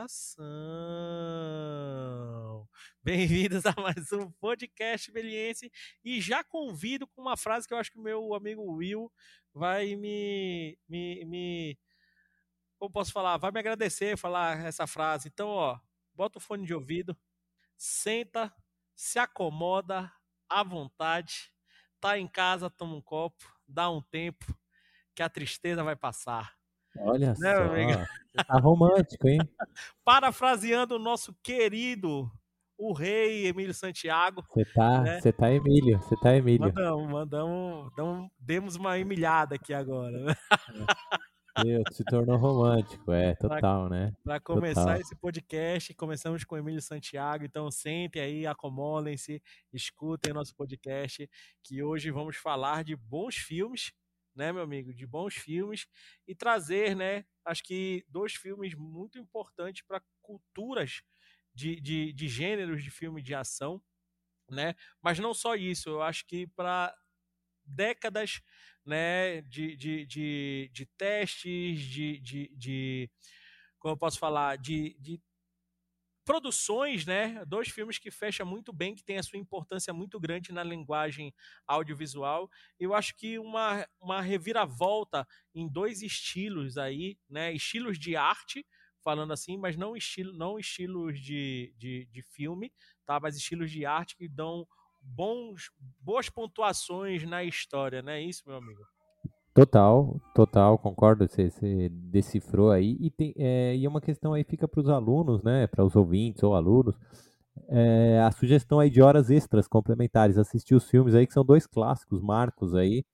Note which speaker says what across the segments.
Speaker 1: coração. Bem-vindos a mais um podcast Beliense e já convido com uma frase que eu acho que o meu amigo Will vai me, me, me como posso falar, vai me agradecer falar essa frase. Então, ó, bota o fone de ouvido, senta, se acomoda à vontade, tá em casa, toma um copo, dá um tempo, que a tristeza vai passar.
Speaker 2: Olha
Speaker 1: Né,
Speaker 2: só, tá romântico, hein?
Speaker 1: Parafraseando o nosso querido, o rei Emílio Santiago,
Speaker 2: Você tá,
Speaker 1: né?
Speaker 2: tá Emílio, você tá Emílio.
Speaker 1: mandamos, mandamos, damos- demos uma emilhada aqui agora, né?
Speaker 2: Meu, se tornou romântico, é, total, né?
Speaker 1: Para começar
Speaker 2: Total.
Speaker 1: esse podcast, começamos com o Emílio Santiago, então sentem aí, acomodem-se, escutem nosso podcast, que hoje vamos falar de bons filmes, né, meu amigo, de bons filmes e trazer, né, acho que dois filmes muito importantes para culturas de, de, de gêneros de filme de ação, né, mas não só isso, eu acho que para décadas né, de, de, de, de testes, de, de, de, como eu posso falar, de, de produções, né? Dois filmes que fecham muito bem, que tem a sua importância muito grande na linguagem audiovisual. Eu acho que uma, uma reviravolta em dois estilos aí, né? Estilos de arte, falando assim, mas não, estilo, não estilos de, de, de filme, tá? Mas estilos de arte que dão bons, boas pontuações na história, não é isso, meu amigo?
Speaker 2: Total, total, concordo, você, você decifrou aí. E, tem, é, e uma questão aí fica para os alunos, né? Para os ouvintes ou alunos. é, a sugestão aí de horas extras complementares, assistir os filmes aí, que são dois clássicos, marcos aí.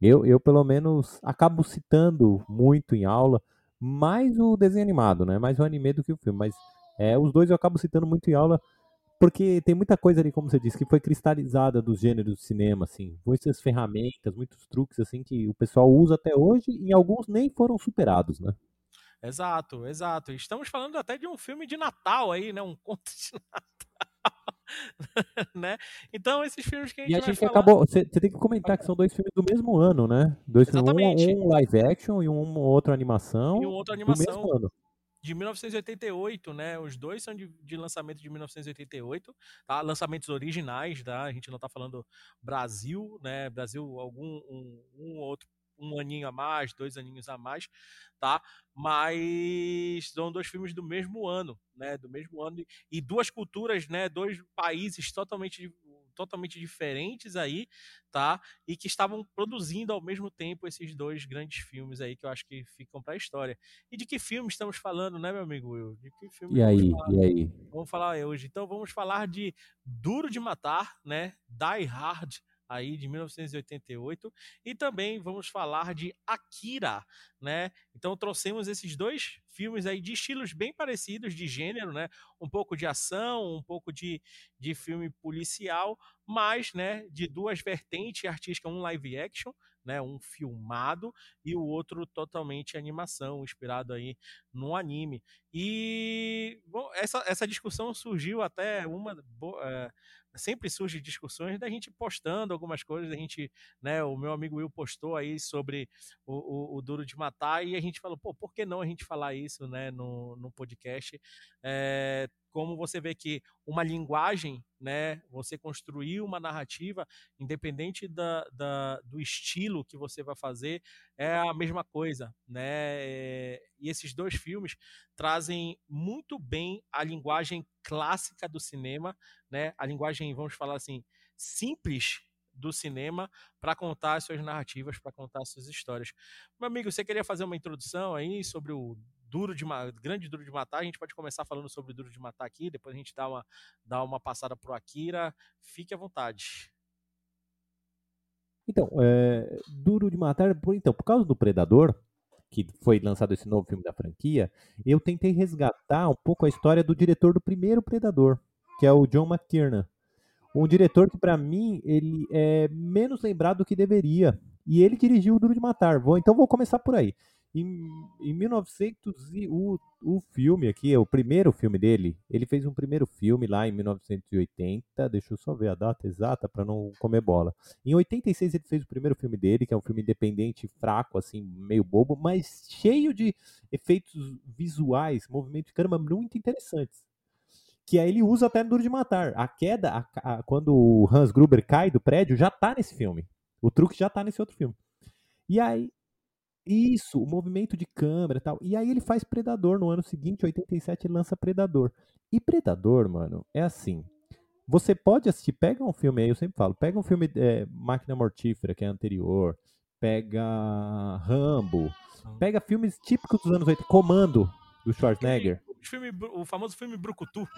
Speaker 2: Eu, eu pelo menos, acabo citando muito em aula, mais o desenho animado, né? Mais o anime do que o filme, mas é, os dois eu acabo citando muito em aula, porque tem muita coisa ali, como você disse, que foi cristalizada dos gêneros do cinema, assim. Muitas ferramentas, muitos truques, assim, que o pessoal usa até hoje e alguns nem foram superados, né?
Speaker 1: Exato, exato. Estamos falando até de um filme de Natal aí, né? Um conto de Natal, né? Então, esses filmes que a gente
Speaker 2: E a gente
Speaker 1: falar...
Speaker 2: acabou. Você tem que comentar que são dois filmes do mesmo ano, né? Dois filmes,
Speaker 1: Exatamente.
Speaker 2: um, um live action e um outra animação
Speaker 1: E um outra
Speaker 2: do
Speaker 1: animação
Speaker 2: mesmo ano.
Speaker 1: De 1988, né? Os dois são de, de lançamento de 1988, tá? Lançamentos originais, tá? A gente não tá falando Brasil, né? Brasil, algum um, um outro um aninho a mais, dois aninhos a mais, tá? Mas são dois filmes do mesmo ano, né? Do mesmo ano e, duas culturas, né? Dois países totalmente totalmente diferentes aí, tá? E que estavam produzindo ao mesmo tempo esses dois grandes filmes aí que eu acho que ficam para a história. E de que filme estamos falando, né, meu amigo Will? De que filme
Speaker 2: E aí,
Speaker 1: falar?
Speaker 2: e aí?
Speaker 1: Vamos falar hoje. Então vamos falar de Duro de Matar, né? Die Hard aí de 1988 e também vamos falar de Akira, né? Então trouxemos esses dois filmes aí de estilos bem parecidos de gênero, né? Um pouco de ação, um pouco de, de filme policial, mas, né, de duas vertentes artísticas, um live action, né, um filmado e o outro totalmente animação, inspirado aí no anime. E bom, essa, essa discussão surgiu até uma eh, sempre surge discussões da gente postando algumas coisas, da gente, né, o meu amigo Will postou aí sobre o, o, o Duro de Matar e a gente falou, pô, por que não a gente falar isso, né, no, no podcast? É, como você vê que uma linguagem, né, você construir uma narrativa, independente da, da, do estilo que você vai fazer, é a mesma coisa, né? E esses dois filmes trazem muito bem a linguagem clássica do cinema, né? A linguagem, vamos falar assim, simples do cinema para contar as suas narrativas, para contar as suas histórias. Meu amigo, você queria fazer uma introdução aí sobre o Duro de Grande Duro de Matar? A gente pode começar falando sobre Duro de Matar aqui, depois a gente dá uma, dá uma passada pro Akira. Fique à vontade.
Speaker 2: Então, é, Duro de Matar, por, então, por causa do Predador, que foi lançado esse novo filme da franquia, eu tentei resgatar um pouco a história do diretor do primeiro Predador, que é o John McTiernan. Um diretor que, para mim, ele é menos lembrado do que deveria. E ele dirigiu o Duro de Matar. Vou, então vou começar por aí. Em, em 1900 e o, o filme aqui, o primeiro filme dele, ele fez um primeiro filme lá em 1980, deixa eu só ver a data exata para não comer bola. Em 86 ele fez o primeiro filme dele, que é um filme independente, fraco, assim, meio bobo, mas cheio de efeitos visuais, movimentos de câmera muito interessantes. Que aí ele usa até no Duro de Matar. A queda, a, a, quando o Hans Gruber cai do prédio, já tá nesse filme. O truque já tá nesse outro filme. E aí, isso, o movimento de câmera e tal. E aí ele faz Predador no ano seguinte, 87, ele lança Predador. E Predador, mano, é assim. Você pode assistir, pega um filme aí, eu sempre falo, pega um filme é, Máquina Mortífera, que é anterior, pega Rambo, pega filmes típicos dos anos 80, Comando, do Schwarzenegger.
Speaker 1: O, filme, o famoso filme Brucutu.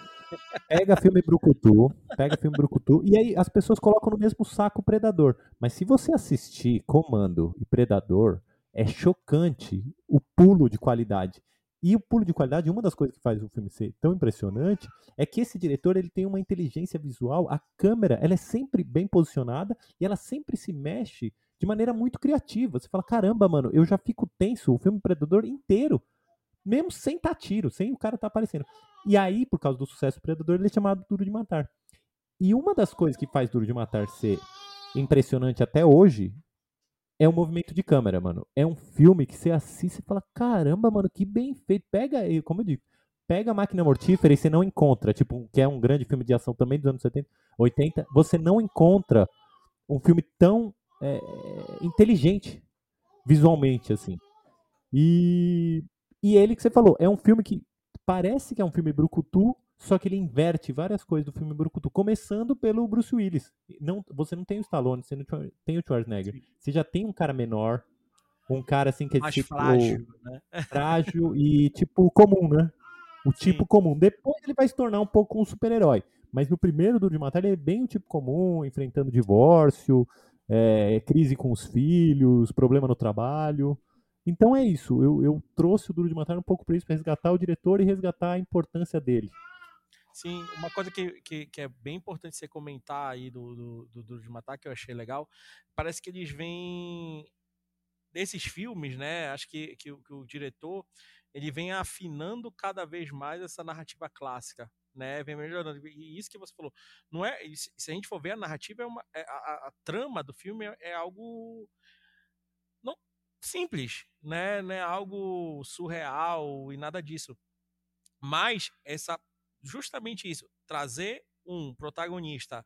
Speaker 2: Pega filme Brucutu, pega filme Brucutu, e aí as pessoas colocam no mesmo saco Predador. Mas se você assistir Comando e Predador, é chocante o pulo de qualidade. E o pulo de qualidade, uma das coisas que faz o filme ser tão impressionante é que esse diretor ele tem uma inteligência visual, a câmera ela é sempre bem posicionada e ela sempre se mexe de maneira muito criativa. Você fala, caramba, mano, eu já fico tenso o filme Predador inteiro, mesmo sem estar tá tiro, sem o cara tá aparecendo. E aí, por causa do sucesso do Predador, ele é chamado Duro de Matar. E uma das coisas que faz Duro de Matar ser impressionante até hoje é um movimento de câmera, mano. É um filme que você assiste e fala, caramba, mano, que bem feito. Pega, como eu digo, pega a Máquina Mortífera e você não encontra, tipo, que é um grande filme de ação também dos anos 70, 80, você não encontra um filme tão é, inteligente visualmente, assim. E, e ele que você falou, é um filme que parece que é um filme brucutu, só que ele inverte várias coisas do filme Brucutu, começando pelo Bruce Willis. Não, você não tem o Stallone, você não tem o Schwarzenegger. Sim. Você já tem um cara menor, um cara assim que é
Speaker 1: Mais
Speaker 2: tipo
Speaker 1: frágil, né?
Speaker 2: frágil e tipo comum, né? O Sim. tipo comum. Depois ele vai se tornar um pouco um super-herói. Mas no primeiro Duro de Matar ele é bem o tipo comum, enfrentando divórcio, é, crise com os filhos, problema no trabalho. Então é isso. Eu, eu trouxe o Duro de Matar um pouco para isso, para resgatar o diretor e resgatar a importância dele.
Speaker 1: Sim, uma coisa que, que, que, é bem importante você comentar aí do, do, do de Matar, que eu achei legal, parece que eles vêm desses filmes, né? Acho que, que, que, o diretor ele vem afinando cada vez mais essa narrativa clássica, né? Vem melhorando. E isso que você falou, não é? Se a gente for ver a narrativa, é uma, é, a, a, trama do filme é, é algo não simples, né? Não é algo surreal e nada disso. Mas essa justamente isso, trazer um protagonista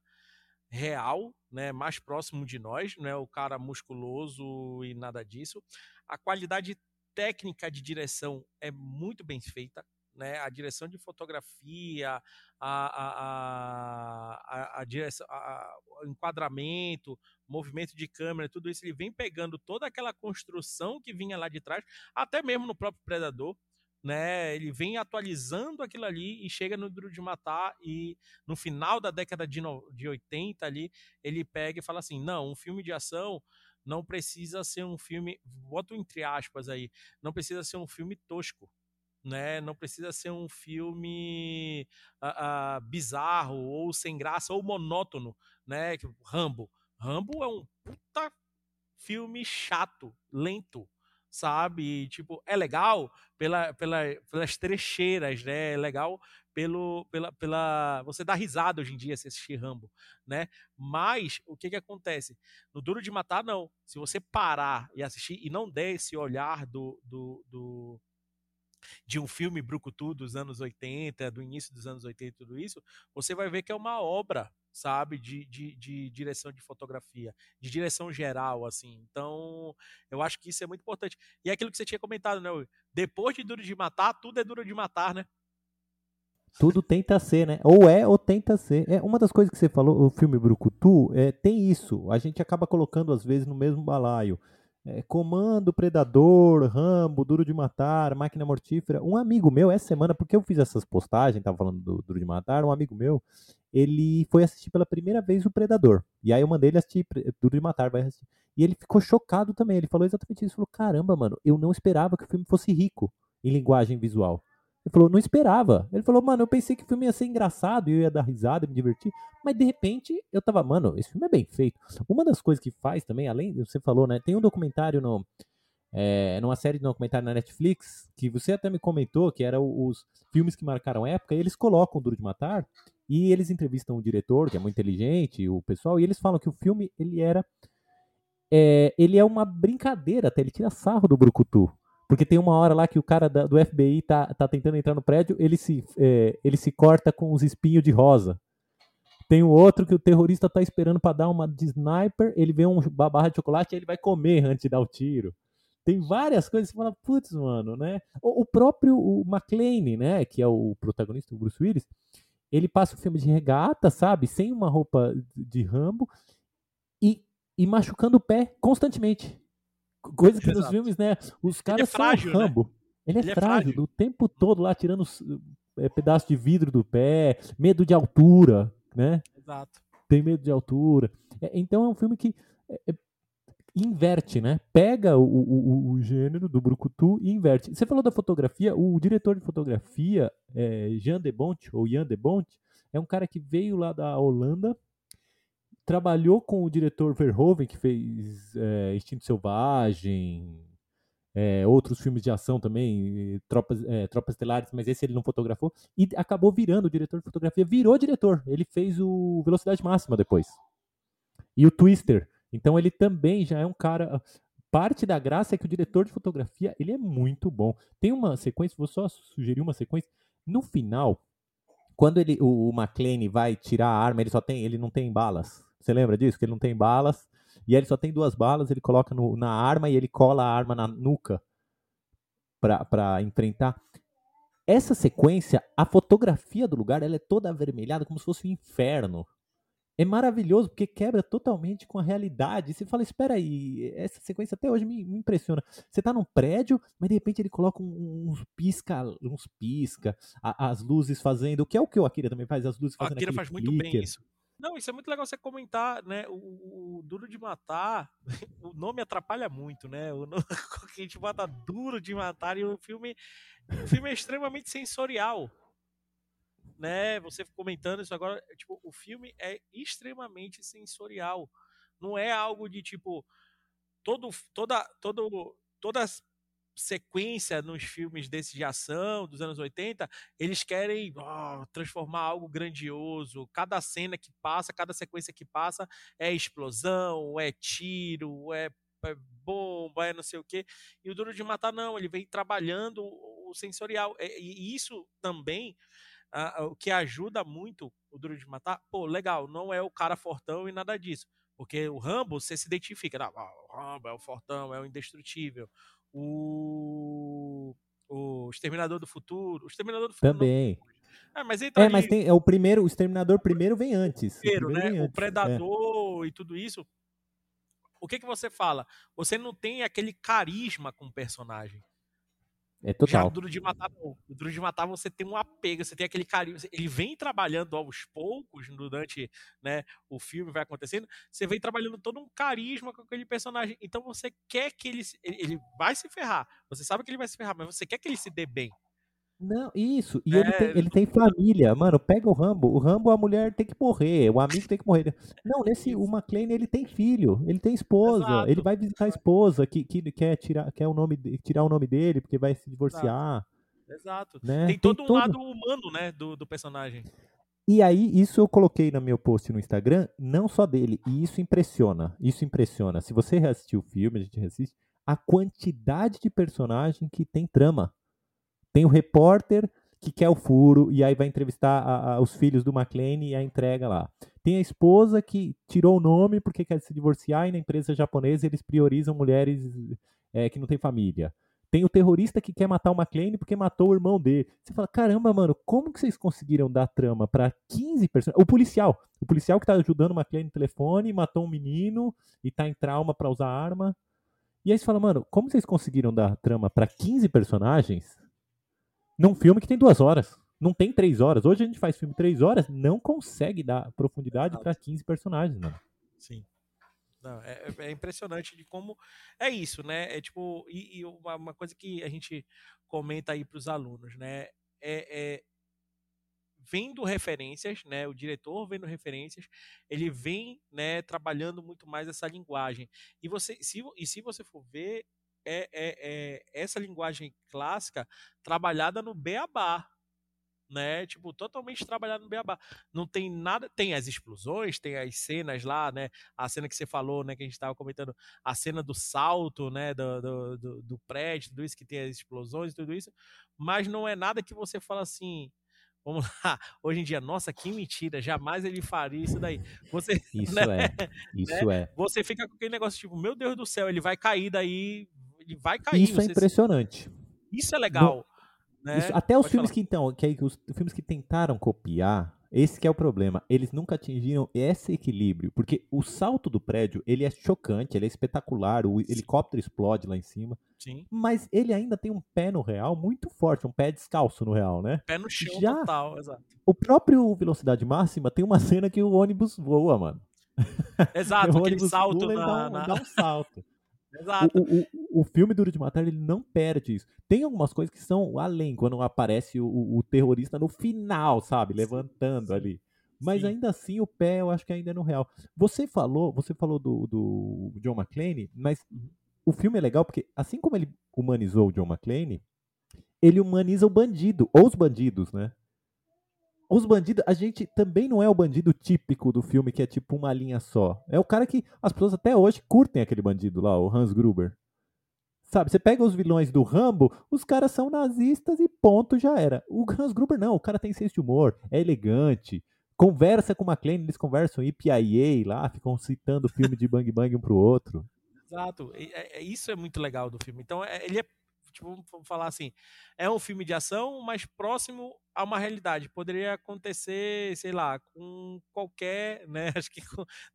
Speaker 1: real, né, mais próximo de nós, não é o cara musculoso e nada disso. A qualidade técnica de direção é muito bem feita, né? A direção de fotografia, a, a, a, a, direção, a, enquadramento, movimento de câmera, tudo isso ele vem pegando toda aquela construção que vinha lá de trás, até mesmo no próprio Predador, né? Ele vem atualizando aquilo ali e chega no Duro de Matar e no final da década de, no, de 80 ali, ele pega e fala assim, não, um filme de ação não precisa ser um filme, boto entre aspas aí, não precisa ser um filme tosco, né? Não precisa ser um filme uh, uh, bizarro ou sem graça ou monótono, né? Rambo. Rambo é um puta filme chato, lento, sabe? tipo, é legal pela, pela, pelas trecheiras, né? É legal pelo, pela, pela. Você dá risada hoje em dia se assistir Rambo, né? Mas o que que acontece? No Duro de Matar, não. Se você parar e assistir e não der esse olhar do, do, do de um filme brucutu dos anos 80, do início dos anos 80 e tudo isso, você vai ver que é uma obra sabe, de, de, de, direção de fotografia, de direção geral, assim. Então, eu acho que isso é muito importante. E é aquilo que você tinha comentado, né? Depois de Duro de Matar, tudo é Duro de Matar, né?
Speaker 2: Tudo tenta ser, né? Ou é ou tenta ser. É uma das coisas que você falou, o filme Brucutu, é, tem isso. A gente acaba colocando às vezes no mesmo balaio. É, Comando, Predador, Rambo, Duro de Matar, Máquina Mortífera. Um amigo meu, essa semana, porque eu fiz essas postagens, tava falando do Duro de Matar, um amigo meu, ele foi assistir pela primeira vez o Predador. E aí eu mandei ele assistir Duro de Matar, vai assistir. E ele ficou chocado também. Ele falou exatamente isso. Ele falou: caramba, mano, eu não esperava que o filme fosse rico em linguagem visual. Ele falou, não esperava. Ele falou, mano, eu pensei que o filme ia ser engraçado, eu ia dar risada, me divertir. Mas de repente eu tava, mano, esse filme é bem feito. Uma das coisas que faz também, além, você falou, né? Tem um documentário no. É, numa série de documentário na Netflix, que você até me comentou, que eram os filmes que marcaram época, e eles colocam Duro de Matar, e eles entrevistam o diretor, que é muito inteligente, o pessoal, e eles falam que o filme, ele era... É, ele é uma brincadeira, até ele tira sarro do Brucutu. Porque tem uma hora lá que o cara da, do FBI tá, tá tentando entrar no prédio, ele se, é, ele se corta com os espinhos de rosa. Tem o outro que o terrorista tá esperando para dar uma de sniper, ele vê um, uma barra de chocolate e ele vai comer antes de dar o tiro. Tem várias coisas que você fala, putz, mano, né? O, o próprio o McClane, né, que é o protagonista, o Bruce Willis, ele passa o filme de regata, sabe? Sem uma roupa de Rambo e, e machucando o pé constantemente. Coisa que Exato. nos filmes, né? Os caras ele é frágil, são Rambo. Né? Ele, é, ele frágil, é frágil o tempo todo lá, tirando é, pedaço de vidro do pé, medo de altura, né?
Speaker 1: Exato.
Speaker 2: Tem medo de altura. É, então é um filme que é, é inverte, né? Pega o, o, o, gênero do Brucutu e inverte. Você falou da fotografia, o diretor de fotografia, é, Jean de Bont, ou Jan de Bont, é um cara que veio lá da Holanda, trabalhou com o diretor Verhoeven, que fez é, Instinto Selvagem, é, outros filmes de ação também, Tropas, é, Tropas Estelares, mas esse ele não fotografou, e acabou virando o diretor de fotografia, virou diretor. Ele fez o Velocidade Máxima depois. E o Twister. Então ele também já é um cara. Parte da graça é que o diretor de fotografia ele é muito bom. Tem uma sequência, vou só sugerir uma sequência. No final, quando ele, o, o McLean vai tirar a arma, ele só tem, ele não tem balas. Você lembra disso? Que ele não tem balas. E aí ele só tem duas balas, ele coloca no, na arma e ele cola a arma na nuca para enfrentar. Essa sequência, a fotografia do lugar, ela é toda avermelhada, como se fosse um inferno. É maravilhoso, porque quebra totalmente com a realidade. Você fala, espera aí, essa sequência até hoje me, me impressiona. Você tá num prédio, mas de repente ele coloca uns pisca, uns pisca, a, as luzes fazendo, o que é o que o Akira também faz, as luzes fazendo
Speaker 1: O Akira faz muito bem isso. Não, isso é muito legal você comentar, né? O, o, Duro de Matar, o nome atrapalha muito, né? O nome, a gente bota Duro de Matar e o filme, o filme é extremamente sensorial, né? Você comentando isso agora, tipo, o filme é extremamente sensorial. Não é algo de tipo todo toda todo todas sequência nos filmes desses de ação dos anos 80, eles querem oh, transformar algo grandioso. Cada cena que passa, cada sequência que passa é explosão, é tiro, é, é bomba, é não sei o quê. E o Duro de Matar não, ele vem trabalhando o sensorial. E isso também o que ajuda muito o Duro de Matar, pô, legal, não é o cara fortão e nada disso. Porque o Rambo, você se identifica, não, o Rambo é o fortão, é o indestrutível o, o Exterminador do Futuro. O Exterminador do Futuro.
Speaker 2: Também.
Speaker 1: Não... É, mas,
Speaker 2: é, ali... mas tem, é o primeiro, o Exterminador primeiro vem antes.
Speaker 1: Primeiro,
Speaker 2: o,
Speaker 1: primeiro né? Antes. o Predador é. e tudo isso. O que que você fala? Você não tem aquele carisma com o personagem.
Speaker 2: É total. Já
Speaker 1: o Duro de Matar, não. O Duro de Matar você tem um apego, você tem aquele carinho. Ele vem trabalhando aos poucos durante né, o filme, vai acontecendo. Você vem trabalhando todo um carisma com aquele personagem. Então você quer que ele. Ele vai se ferrar. Você sabe que ele vai se ferrar, mas você quer que ele se dê bem.
Speaker 2: Não, isso. E é, ele, tem, ele tem família. Mano, pega o Rambo. O Rambo, a mulher tem que morrer. O amigo tem que morrer. Não, nesse, o McLean, ele tem filho. Ele tem esposa. Exato. Ele vai visitar a esposa que, que quer, tirar, quer o nome, tirar o nome dele porque vai se divorciar.
Speaker 1: Exato. Né? Tem todo tem um todo... lado humano, né, do, do personagem.
Speaker 2: E aí, isso eu coloquei no meu post no Instagram, não só dele. E isso impressiona. Isso impressiona. Se você reassistiu o filme, a gente reassiste, a quantidade de personagem que tem trama. Tem o repórter que quer o furo e aí vai entrevistar a, a, os filhos do McLean e a entrega lá. Tem a esposa que tirou o nome porque quer se divorciar e na empresa japonesa eles priorizam mulheres é, que não têm família. Tem o terrorista que quer matar o McLean porque matou o irmão dele. Você fala, caramba, mano, como que vocês conseguiram dar trama para 15 personagens? O policial. O policial que tá ajudando o McLean no telefone, matou um menino e tá em trauma para usar arma. E aí você fala, mano, como vocês conseguiram dar trama para 15 personagens num filme que tem duas horas. Não tem três horas. Hoje a gente faz filme três horas, não consegue dar profundidade para 15 personagens, mano.
Speaker 1: Sim. Não, é, é, impressionante de como é isso, né? É tipo, e, e uma, uma, coisa que a gente comenta aí para os alunos, né? É, é, vendo referências, né? O diretor vendo referências, ele vem, né? Trabalhando muito mais essa linguagem. E você, se, e se você for ver, é, é, é essa linguagem clássica trabalhada no beabá, né? Tipo, totalmente trabalhado no beabá. Não tem nada, tem as explosões, tem as cenas lá, né? A cena que você falou, né, que a gente estava comentando, a cena do salto, né, do, do, do, do prédio, tudo isso que tem as explosões, tudo isso, mas não é nada que você fala assim, Vamos lá. Hoje em dia, nossa, que mentira. Jamais ele faria isso daí. Você,
Speaker 2: isso né? é. Isso né? é.
Speaker 1: Você fica com aquele negócio tipo, meu Deus do céu, ele vai cair daí. Ele vai cair.
Speaker 2: Isso é impressionante.
Speaker 1: Isso é legal. Né? Isso,
Speaker 2: até os Pode filmes falar. que então, que, os filmes que tentaram copiar, esse que é o problema. Eles nunca atingiram esse equilíbrio, porque o salto do prédio, ele é chocante, ele é espetacular, o Sim. helicóptero explode lá em cima.
Speaker 1: Sim.
Speaker 2: Mas ele ainda tem um pé no real muito forte, um pé descalço no real, né?
Speaker 1: Pé no chão Já, total, exato.
Speaker 2: O próprio Velocidade Máxima tem uma cena que o ônibus voa, mano.
Speaker 1: Exato, aquele salto pula, na, dá,
Speaker 2: na... dá um salto.
Speaker 1: Exato.
Speaker 2: O, o, o, filme Duro de Matar, ele não perde isso. Tem algumas coisas que são além, quando aparece o, o terrorista no final, sabe? Levantando ali. Mas Sim. ainda assim, o pé eu acho que ainda é no real. Você falou, você falou do, do John McClane, mas uhum. o filme é legal porque, assim como ele humanizou o John McClane, ele humaniza o bandido, ou os bandidos, né? Os bandidos, a gente também não é o bandido típico do filme que é tipo uma linha só. É o cara que as pessoas até hoje curtem aquele bandido lá, o Hans Gruber. Sabe, você pega os vilões do Rambo, os caras são nazistas e ponto, já era. O Hans Gruber não, o cara tem senso de humor, é elegante, conversa com o McLean, eles conversam IPIA lá, ficam citando o filme de Bang Bang um pro outro.
Speaker 1: Exato, é, é, isso é muito legal do filme. Então, é, ele é tipo, vamos falar assim, é um filme de ação, mas próximo a uma realidade. Poderia acontecer, sei lá, com qualquer, né? Acho que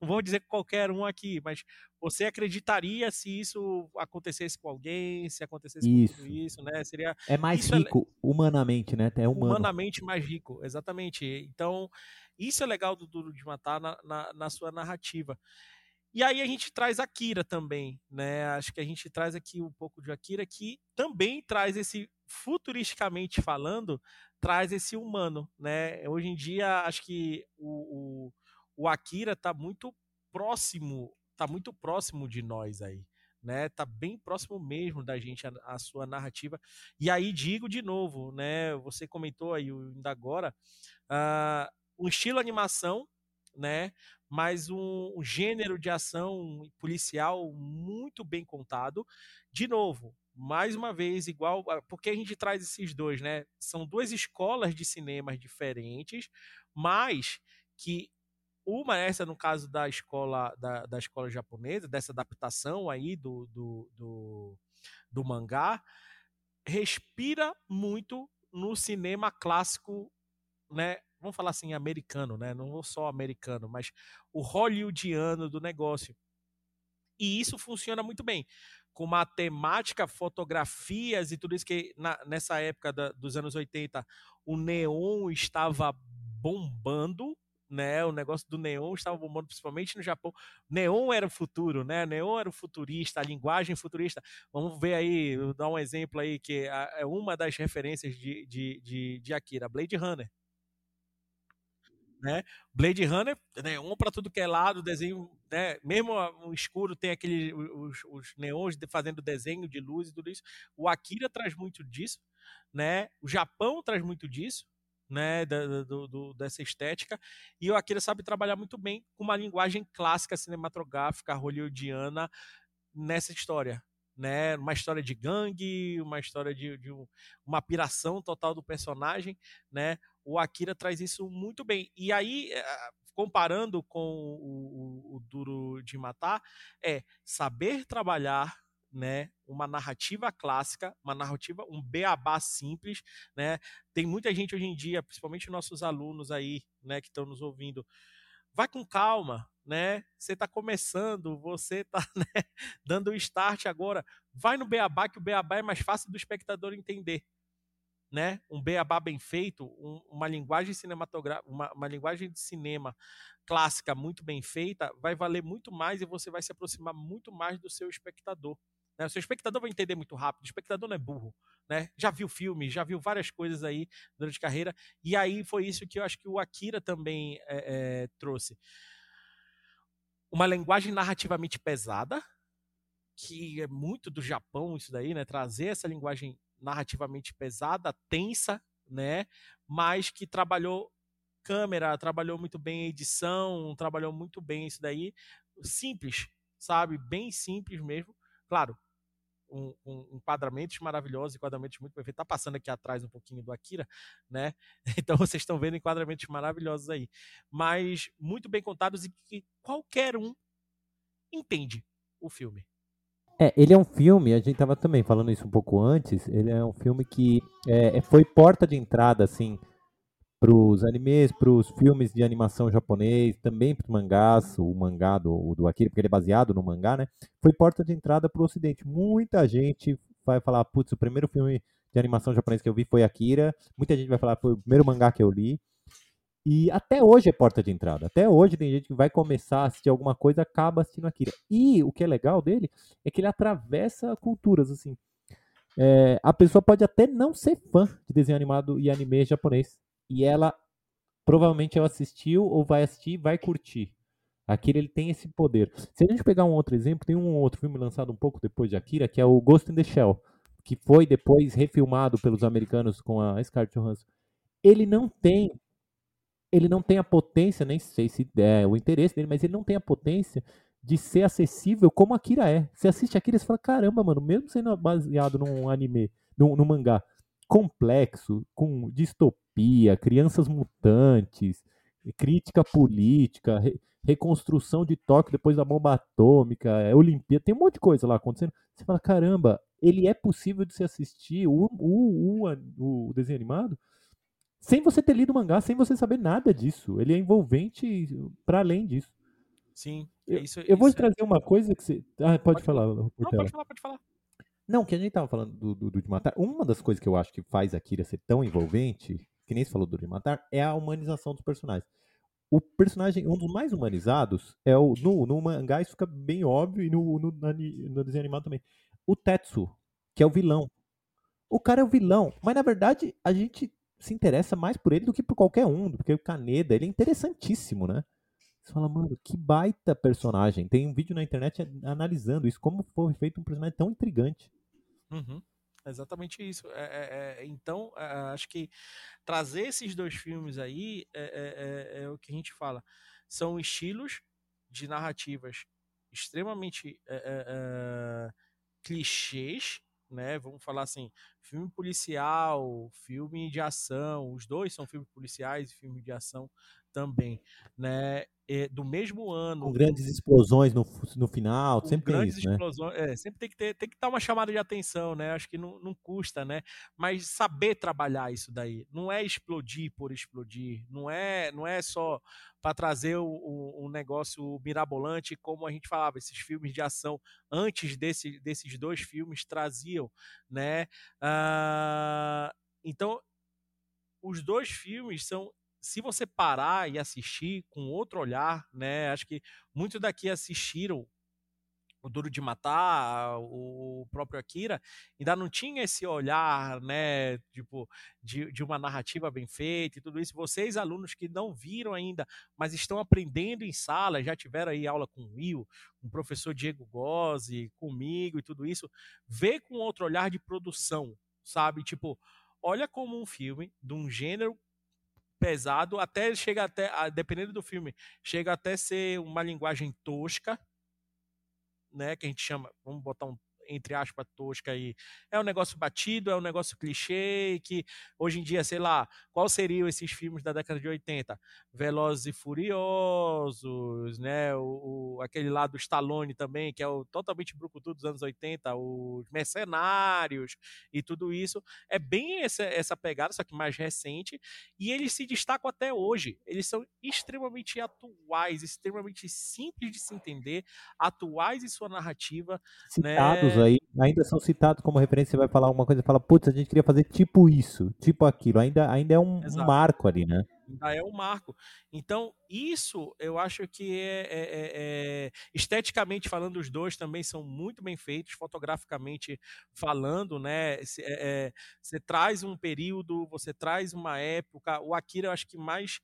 Speaker 1: não vou dizer qualquer um aqui, mas você acreditaria se isso acontecesse com alguém, se acontecesse isso. com tudo isso, né? Seria
Speaker 2: é mais é rico é, humanamente, né? É humano.
Speaker 1: Humanamente mais rico, exatamente. Então isso é legal do Duro de Matar na, na, na sua narrativa. E aí a gente traz Akira também, né? Acho que a gente traz aqui um pouco de Akira que também traz esse futuristicamente falando, traz esse humano, né? Hoje em dia acho que o, o, o Akira está muito próximo, tá muito próximo de nós aí, né? Tá bem próximo mesmo da gente a, a sua narrativa. E aí digo de novo, né? Você comentou aí ainda agora, uh, um estilo animação né? Mas um, um gênero de ação policial muito bem contado. De novo, mais uma vez, igual. Porque a gente traz esses dois, né? São duas escolas de cinemas diferentes, mas que uma essa no caso da escola da, da escola japonesa, dessa adaptação aí do, do, do, do mangá, respira muito no cinema clássico né, vamos falar assim, americano, né? Não só americano, mas o hollywoodiano do negócio. E isso funciona muito bem. Com matemática, fotografias e tudo isso que na, nessa época da, dos anos 80 o neon estava bombando, né? O negócio do neon estava bombando, principalmente no Japão. Neon era o futuro, né? Neon era o futurista, a linguagem futurista. Vamos ver aí, dar um exemplo aí, que é uma das referências de, de, de, de Akira, Blade Runner né? Blade Runner, né, um para tudo que é lado, desenho, né, mesmo o escuro tem aquele os, os neons fazendo desenho de luz e tudo isso. O Akira traz muito disso, né? O Japão traz muito disso, né, do, do, dessa estética, e o Akira sabe trabalhar muito bem com uma linguagem clássica cinematográfica hollywoodiana nessa história, né? Uma história de gangue, uma história de, de uma piração total do personagem, né? O Akira traz isso muito bem. E aí, eh, comparando com o, o, o Duro de Matar, é saber trabalhar né, uma narrativa clássica, uma narrativa, um beabá simples, né? Tem muita gente hoje em dia, principalmente nossos alunos aí, né, que estão nos ouvindo, vai com calma, né? Você está começando, você está né, dando o start agora, vai no beabá que o beabá é mais fácil do espectador entender né, um beabá bem feito, um, uma linguagem cinematográfica, uma, uma, linguagem de cinema clássica muito bem feita, vai valer muito mais e você vai se aproximar muito mais do seu espectador. Né? O seu espectador vai entender muito rápido, o espectador não é burro, né? Já viu filme, já viu várias coisas aí durante a carreira, e aí foi isso que eu acho que o Akira também é, é, trouxe. Uma linguagem narrativamente pesada, que é muito do Japão isso daí, né? Trazer essa linguagem narrativamente pesada, tensa, né? Mas que trabalhou câmera, trabalhou muito bem edição, trabalhou muito bem isso daí. Simples, sabe? Bem simples mesmo. Claro, um, um, enquadramentos maravilhosos, enquadramentos muito perfeitos. Tá passando aqui atrás um pouquinho do Akira, né? Então vocês estão vendo enquadramentos maravilhosos aí. Mas muito bem contados e que qualquer um entende o filme.
Speaker 2: É, ele é um filme, a gente tava também falando isso um pouco antes, ele é um filme que é, é foi porta de entrada, assim, para os animes, para os filmes de animação japonês, também para os mangás, o mangá do, do Akira, porque ele é baseado no mangá, né? Foi porta de entrada para o Ocidente. Muita gente vai falar, putz, o primeiro filme de animação japonês que eu vi foi Akira. Muita gente vai falar, foi o primeiro mangá que eu li. E até hoje é porta de entrada. Até hoje tem gente que vai começar a assistir alguma coisa acaba assistindo Akira. E o que é legal dele é que ele atravessa culturas, assim. É, a pessoa pode até não ser fã de desenho animado e anime japonês. E ela provavelmente ela assistiu ou vai assistir vai curtir. Akira ele tem esse poder. Se a gente pegar um outro exemplo, tem um outro filme lançado um pouco depois de Akira, que é o Ghost in the Shell, que foi depois refilmado pelos americanos com a Scarlett Johansson. Ele não tem ele não tem a potência, nem sei se é o interesse dele, mas ele não tem a potência de ser acessível como Akira é. Você assiste Akira e fala, caramba, mano, mesmo sendo baseado num anime, num, num mangá complexo, com distopia, crianças mutantes, crítica política, re, reconstrução de Tóquio depois da bomba atômica, é, Olimpíada, tem um monte de coisa lá acontecendo. Você fala, caramba, ele é possível de se assistir o, o, o, o desenho animado sem você ter lido o mangá, sem você saber nada disso. Ele é envolvente para além disso.
Speaker 1: Sim.
Speaker 2: Eu,
Speaker 1: isso,
Speaker 2: eu vou
Speaker 1: isso
Speaker 2: trazer é... uma coisa que você. Ah, pode, pode falar,
Speaker 1: Não, pode falar, pode falar.
Speaker 2: Não, que a gente tava falando do, do, do, de matar. Uma das coisas que eu acho que faz a Kira ser tão envolvente, que nem se falou do de matar, é a humanização dos personagens. O personagem, um dos mais humanizados, é o. No, no mangá isso fica bem óbvio, e no, no, no desenho animado também. O Tetsu, que é o vilão. O cara é o vilão, mas na verdade a gente se interessa mais por ele do que por qualquer um, porque o Kaneda, ele é interessantíssimo, né? Você fala, mano, que baita personagem. Tem um vídeo na internet analisando isso, como foi feito um personagem tão intrigante.
Speaker 1: Uhum. Exatamente isso. É, é, é, então, é, acho que trazer esses dois filmes aí é, é, é, o que a gente fala. São estilos de narrativas extremamente clichês, né? Vamos falar assim, filme policial, filme de ação, os dois são filmes policiais e filme de ação também, né? É, do mesmo ano.
Speaker 2: Com grandes explosões no, no final, sempre tem isso, né?
Speaker 1: É, sempre tem que ter, tem que dar uma chamada de atenção, né? Acho que não, não custa, né? Mas saber trabalhar isso daí, não é explodir por explodir, não é, não é só para trazer o, o, um negócio mirabolante, como a gente falava, esses filmes de ação antes desse, desses dois filmes traziam, né? Uh, então, os dois filmes são se você parar e assistir com outro olhar, né? Acho que muitos daqui assistiram o Duro de Matar, o próprio Akira, ainda não tinha esse olhar, né, tipo, de, de uma narrativa bem feita e tudo isso. Vocês, alunos que não viram ainda, mas estão aprendendo em sala, já tiveram aí aula com o Will, com o professor Diego Gozzi, comigo e tudo isso, vê com outro olhar de produção, sabe? Tipo, olha como um filme de um gênero pesado, até chega até, dependendo do filme, chega até ser uma linguagem tosca, né, que a gente chama, vamos botar um entre aspas, tosca aí. É um negócio batido, é um negócio clichê, que hoje em dia, sei lá, qual seriam esses filmes da década de 80? Velozes e Furiosos, né? O, o aquele lá do Stallone também, que é o totalmente brucutu dos anos 80, os Mercenários e tudo isso. É bem essa, essa pegada, só que mais recente, e eles se destacam até hoje. Eles são extremamente atuais, extremamente simples de se entender, atuais em sua narrativa.
Speaker 2: Citados né? Aí, ainda são citados como referência, você vai falar alguma coisa e fala, putz, a gente queria fazer tipo isso, tipo aquilo. Ainda, ainda é um, um marco ali, né?
Speaker 1: Ainda é um marco. Então, isso eu acho que é, é, é, é, esteticamente falando, os dois também são muito bem feitos, fotograficamente falando, né? Você é, é, traz um período, você traz uma época. O Akira, eu acho que mais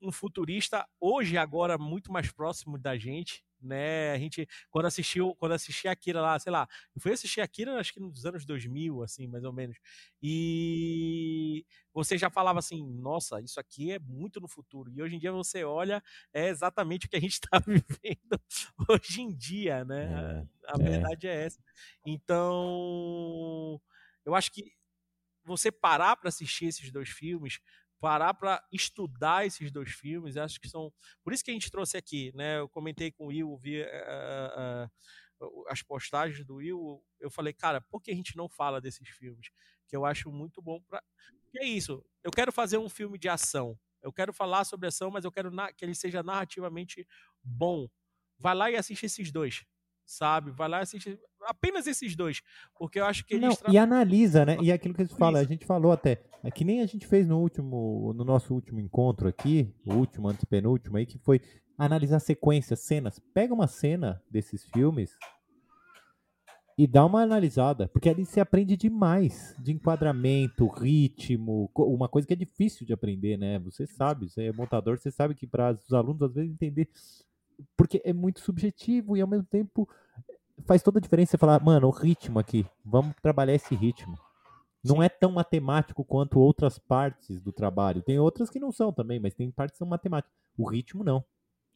Speaker 1: um futurista, hoje, agora, muito mais próximo da gente, né? A gente, quando assistiu, quando assisti Akira lá, sei lá, eu fui assistir Akira acho que nos anos 2000, assim, mais ou menos. E você já falava assim, nossa, isso aqui é muito no futuro. E hoje em dia você olha, é exatamente o que a gente está vivendo hoje em dia, né? É, a, a é. verdade é essa. Então, eu acho que você parar para assistir esses dois filmes, parar para estudar esses dois filmes, acho que são. Por isso que a gente trouxe aqui, né? Eu comentei com o Will, vi uh, uh, as postagens do Will, eu falei, cara, por que a gente não fala desses filmes? Que eu acho muito bom para. Que é isso? Eu quero fazer um filme de ação. Eu quero falar sobre ação, mas eu quero que ele seja narrativamente bom. Vai lá e assiste esses dois sabe? Vai lá e assiste apenas esses dois, porque eu acho que eles...
Speaker 2: Não, e analisa, né? E é aquilo que eles falam, a gente falou até, é que nem a gente fez no último, no nosso último encontro aqui, o último, antepenúltimo aí, que foi analisar sequências, cenas. Pega uma cena desses filmes e dá uma analisada, porque ali você aprende demais de enquadramento, ritmo, uma coisa que é difícil de aprender, né? Você sabe, você é montador, você sabe que para os alunos às vezes entender porque é muito subjetivo e ao mesmo tempo faz toda a diferença você falar, mano, o ritmo aqui, vamos trabalhar esse ritmo. Não é tão matemático quanto outras partes do trabalho. Tem outras que não são também, mas tem partes que são matemáticas. O ritmo não.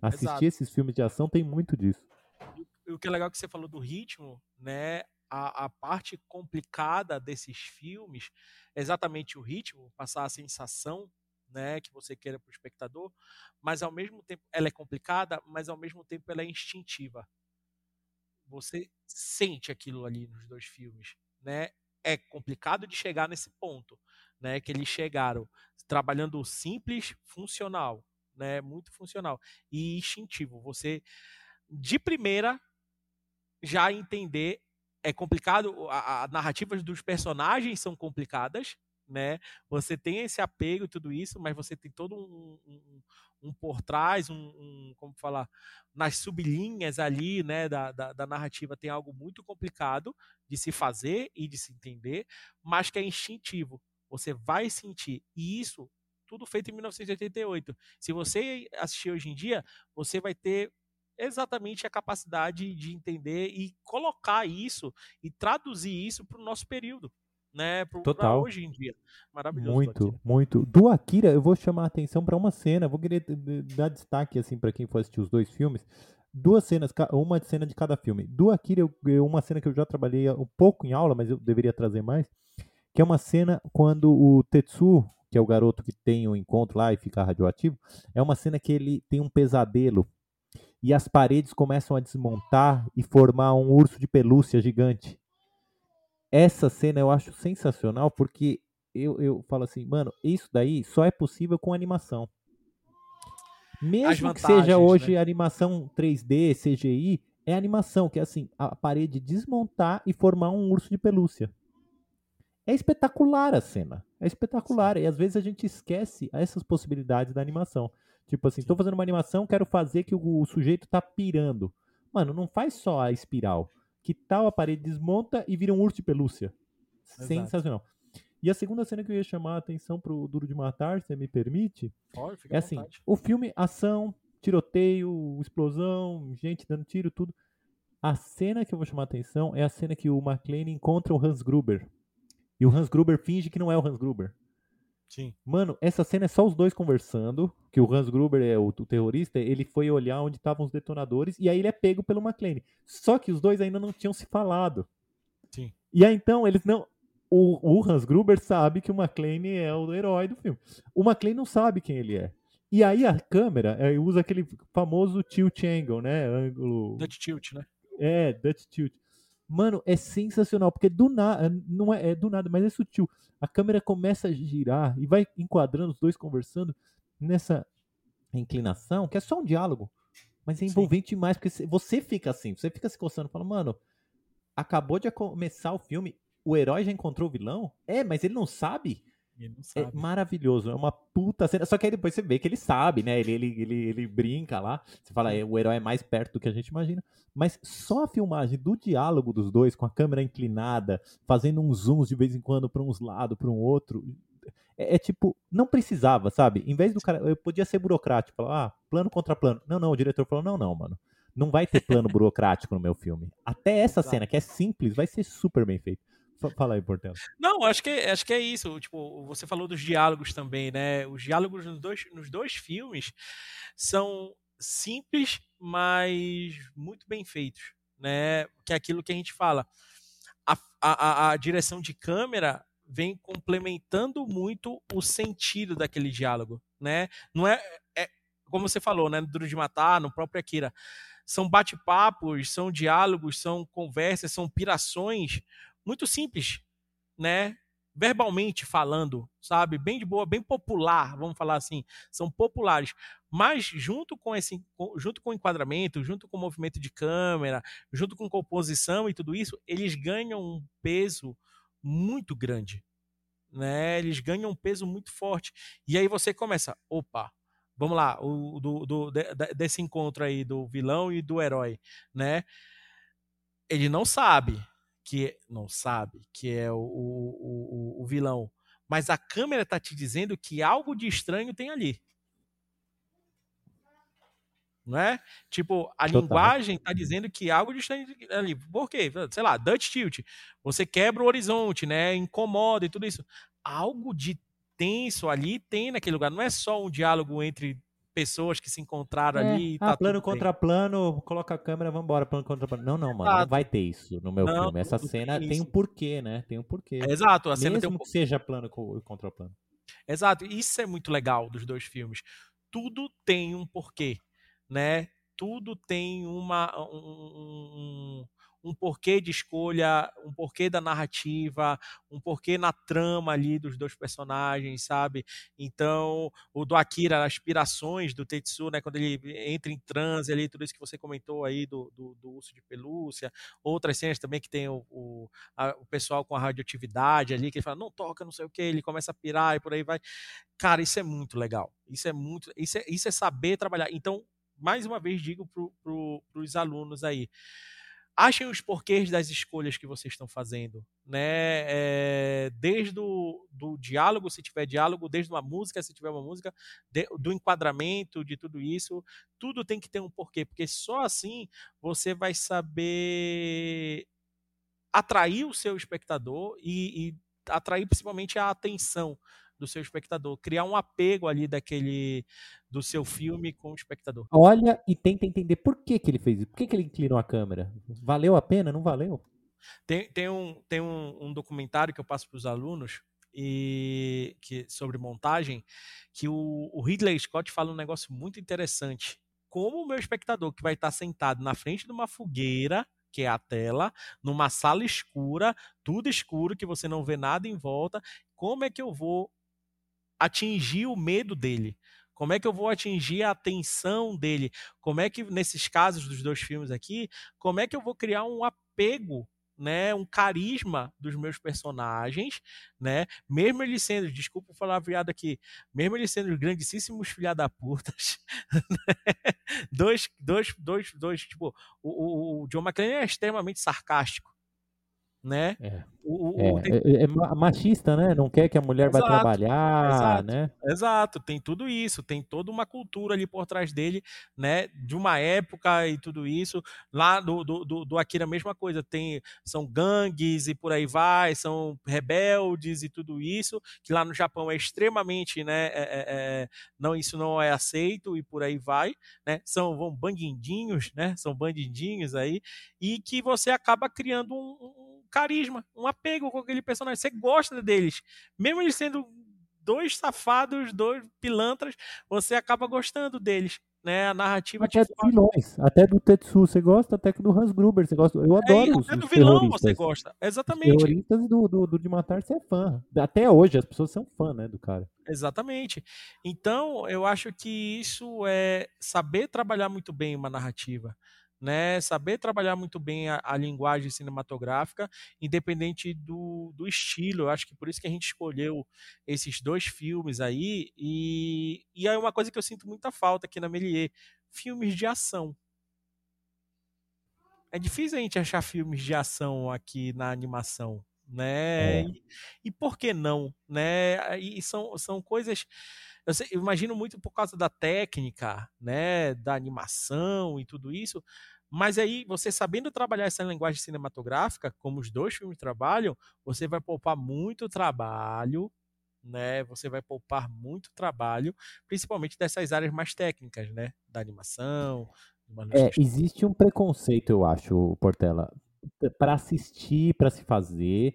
Speaker 2: Assistir Exato. esses filmes de ação tem muito disso.
Speaker 1: E o que é legal que você falou do ritmo, né? A, a parte complicada desses filmes é exatamente o ritmo, passar a sensação né, que você queira para o espectador, mas ao mesmo tempo ela é complicada, mas ao mesmo tempo ela é instintiva. Você sente aquilo ali nos dois filmes, né? É complicado de chegar nesse ponto, né, que eles chegaram trabalhando simples, funcional, né, muito funcional e instintivo. Você de primeira já entender é complicado, a, a narrativas dos personagens são complicadas, né? Você tem esse apego e tudo isso, mas você tem todo um, um, um por trás, um, um, como falar, nas sublinhas ali, né, da, da, da, narrativa tem algo muito complicado de se fazer e de se entender, mas que é instintivo. Você vai sentir. E isso, tudo feito em 1988. Se você assistir hoje em dia, você vai ter exatamente a capacidade de entender e colocar isso e traduzir isso para o nosso período né? Pro,
Speaker 2: Total.
Speaker 1: hoje em dia. Maravilhoso.
Speaker 2: Muito, muito. Do Akira, eu vou chamar a atenção para uma cena. Vou querer dar destaque assim para quem for assistir os dois filmes. Duas cenas, uma cena de cada filme. Do Akira, uma cena que eu já trabalhei um pouco em aula, mas eu deveria trazer mais, que é uma cena quando o Tetsu, que é o garoto que tem o um encontro lá e fica radioativo, é uma cena que ele tem um pesadelo e as paredes começam a desmontar e formar um urso de pelúcia gigante essa cena eu acho sensacional porque eu, eu falo assim, mano, isso daí só é possível com animação. Mesmo que seja hoje né? animação 3D, CGI, é animação, que é assim, a parede desmontar e formar um urso de pelúcia. É espetacular a cena. É espetacular. Sim. E às vezes a gente esquece essas possibilidades da animação. Tipo assim, estou fazendo uma animação, quero fazer que o, o sujeito tá pirando. Mano, não faz só a espiral que tal a parede desmonta e vira um urso de pelúcia. Exato. Sensacional. E a segunda cena que eu ia chamar a atenção pro Duro de Matar, se me permite,
Speaker 1: Pode,
Speaker 2: é assim, vontade. o filme, ação, tiroteio, explosão, gente dando tiro, tudo. A cena que eu vou chamar a atenção é a cena que o McClane encontra o Hans Gruber. E o Hans Gruber finge que não é o Hans Gruber.
Speaker 1: Sim.
Speaker 2: Mano, essa cena é só os dois conversando, que o Hans Gruber é o, o terrorista, ele foi olhar onde estavam os detonadores e aí ele é pego pelo McLean. Só que os dois ainda não tinham se falado.
Speaker 1: Sim.
Speaker 2: E aí então eles não o, o Hans Gruber sabe que o McLean é o herói do filme. O McLean não sabe quem ele é. E aí a câmera é, usa aquele famoso tilt angle, né? Ângulo.
Speaker 1: Dutch tilt, né?
Speaker 2: É, Dutch tilt. Mano, é sensacional, porque do nada, não é, é, do nada, mas é sutil. A câmera começa a girar e vai enquadrando os dois conversando nessa inclinação, que é só um diálogo, mas é envolvente Sim. demais, porque você fica assim, você fica se coçando, fala, mano, acabou de começar o filme, o herói já encontrou o vilão? É, mas ele não sabe? É maravilhoso, é uma puta cena. Só que aí depois você vê que ele sabe, né? Ele, ele, ele, ele brinca lá. Você fala, é, o herói é mais perto do que a gente imagina. Mas só a filmagem do diálogo dos dois, com a câmera inclinada, fazendo uns zooms de vez em quando para uns lados, para um outro. É, é, tipo, não precisava, sabe? Em vez do cara, eu podia ser burocrático, falar, ah, plano contra plano. Não, não, o diretor falou, não, não, mano. Não vai ter plano burocrático no meu filme. Até essa cena, que é simples, vai ser super bem feito. Fala aí, Portela.
Speaker 1: Não, acho que, acho que é isso. Tipo, você falou dos diálogos também, né? Os diálogos nos dois, nos dois filmes são simples, mas muito bem feitos, né? Que é aquilo que a gente fala. A, a, a direção de câmera vem complementando muito o sentido daquele diálogo, né? Não é, é como você falou, né? No Duro de Matar, no próprio Akira. São bate-papos, são diálogos, são conversas, são pirações muito simples, né? Verbalmente falando, sabe? Bem de boa, bem popular, vamos falar assim. São populares. Mas junto com esse, junto com o enquadramento, junto com o movimento de câmera, junto com composição e tudo isso, eles ganham um peso muito grande. Né? Eles ganham um peso muito forte. E aí você começa, opa, vamos lá, o, do, do, desse encontro aí do vilão e do herói, né? Ele não sabe, que não sabe que é o, o, o, o vilão, mas a câmera tá te dizendo que algo de estranho tem ali. Não é? Tipo, a Total. linguagem tá dizendo que algo de estranho ali. Por quê? Sei lá, Dutch Tilt. Você quebra o horizonte, né? Incomoda e tudo isso. Algo de tenso ali tem naquele lugar. Não é só um diálogo entre pessoas que se encontraram é. ali.
Speaker 2: Ah, tá plano contra bem. plano, coloca a câmera, vambora, plano contra plano. Não, não, mano, Exato. não vai ter isso no meu não, filme. Essa cena tem, tem um porquê, né? Tem um porquê.
Speaker 1: É, exato, a
Speaker 2: cena
Speaker 1: tem
Speaker 2: um... que seja plano contra plano.
Speaker 1: Exato, isso é muito legal dos dois filmes. Tudo tem um porquê, né? Tudo tem uma um, um porquê de escolha, um porquê da narrativa, um porquê na trama ali dos dois personagens, sabe? Então, o do Akira, as aspirações do Tetsu, né? Quando ele entra em transe ali, tudo isso que você comentou aí do, do, do urso de pelúcia, outras cenas também que tem o, o, a, o pessoal com a radioatividade ali, que ele fala, não toca, não sei o que, ele começa a pirar e por aí vai. Cara, isso é muito legal. Isso é muito. Isso é, isso é saber trabalhar. Então, mais uma vez digo para pro, os alunos aí achem os porquês das escolhas que vocês estão fazendo, né? É, desde o do diálogo, se tiver diálogo, desde uma música, se tiver uma música, de, do enquadramento, de tudo isso, tudo tem que ter um porquê, porque só assim você vai saber atrair o seu espectador e, e atrair principalmente a atenção do seu espectador, criar um apego ali daquele do seu filme com o espectador.
Speaker 2: Olha e tenta entender por que, que ele fez isso, por que, que ele inclinou a câmera. Valeu a pena? Não valeu?
Speaker 1: Tem, tem, um, tem um, um documentário que eu passo para os alunos e que sobre montagem que o, o Ridley Scott fala um negócio muito interessante. Como o meu espectador que vai estar sentado na frente de uma fogueira que é a tela, numa sala escura, tudo escuro, que você não vê nada em volta. Como é que eu vou atingir o medo dele? Como é que eu vou atingir a atenção dele? Como é que, nesses casos dos dois filmes aqui, como é que eu vou criar um apego né, um carisma dos meus personagens, né, mesmo eles sendo, desculpa falar viado aqui, mesmo eles sendo grandíssimos filha da putas, né, dois, dois, dois, dois, tipo, o, o, o John McClane é extremamente sarcástico, né?
Speaker 2: É. O, o, é, tem... é, é, machista, né? Não quer que a mulher exato, vá trabalhar,
Speaker 1: exato,
Speaker 2: né?
Speaker 1: Exato, tem tudo isso, tem toda uma cultura ali por trás dele, né? De uma época e tudo isso. Lá do, do, do, do Akira, a mesma coisa, tem, são gangues e por aí vai, são rebeldes e tudo isso, que lá no Japão é extremamente, né? É, é, é não, isso não é aceito e por aí vai, né? São vão bandidinhos, né? São bandidinhos aí, e que você acaba criando um, um carisma, um apego com aquele personagem. Você gosta deles. Mesmo eles sendo dois safados, dois pilantras, você acaba gostando deles. Né, a narrativa
Speaker 2: até vilões, até do Tetsu você gosta, até do Hans Gruber você gosta. Eu é, adoro é,
Speaker 1: os, até do vilão você gosta, exatamente.
Speaker 2: Os terroristas do, do, do de matar você é fã. Até hoje as pessoas são fã, né, do cara.
Speaker 1: Exatamente. Então eu acho que isso é saber trabalhar muito bem uma narrativa né, saber trabalhar muito bem a, a, linguagem cinematográfica, independente do, do estilo. Eu acho que por isso que a gente escolheu esses dois filmes aí. E, e é uma coisa que eu sinto muita falta aqui na Melier: filmes de ação. É difícil a gente achar filmes de ação aqui na animação, né? É. E, e por que não, né? E são, são coisas eu, sei, eu, imagino muito por causa da técnica, né, da animação e tudo isso. Mas aí, você sabendo trabalhar essa linguagem cinematográfica, como os dois filmes trabalham, você vai poupar muito trabalho, né? Você vai poupar muito trabalho, principalmente dessas áreas mais técnicas, né? Da animação.
Speaker 2: É, existe um preconceito, eu acho, Portela, para assistir, para se fazer,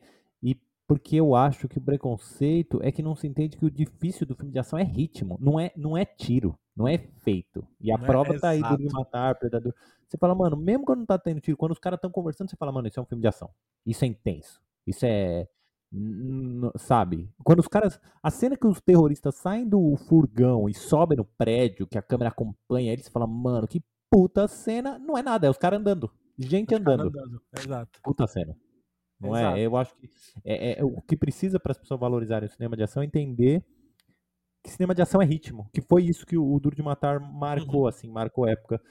Speaker 2: porque eu acho que o preconceito é que não se entende que o difícil do filme de ação é ritmo, não é, não é tiro, não é feito. E a não é prova é, tá aí do Matar, Predador. Você fala, mano, mesmo quando não tá tendo tiro, quando os caras estão conversando, você fala, mano, isso é um filme de ação. Isso é intenso. Isso é. Sabe? Quando os caras. A cena que os terroristas saem do furgão e sobem no prédio, que a câmera acompanha eles, fala, mano, que puta cena. Não é nada, é os caras andando. Gente andando. andando.
Speaker 1: Exato.
Speaker 2: Puta cena. Não é? Exato. é? Eu acho que é, é, é o que precisa para as pessoas valorizarem o cinema de ação é entender que cinema de ação é ritmo, que foi isso que o, o Duro de Matar marcou, uhum. assim, marcou época.